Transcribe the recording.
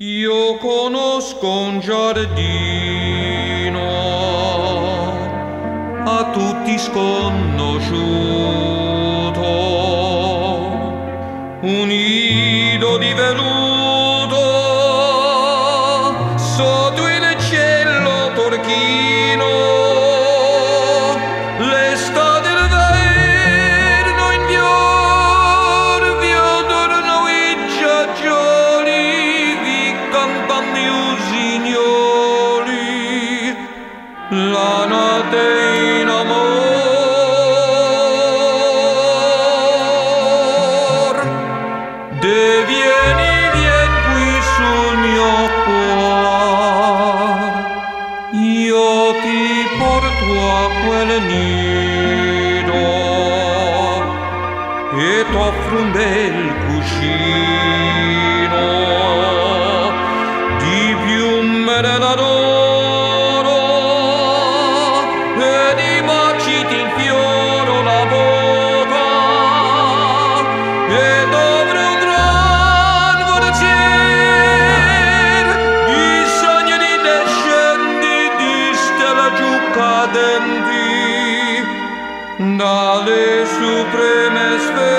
Io conosco un giardino a tutti sconosciuto, la te in amor. De vieni vien qui sul mio io ti porto a quel nido. E t'offro un bel cadenti dalle supreme sfere.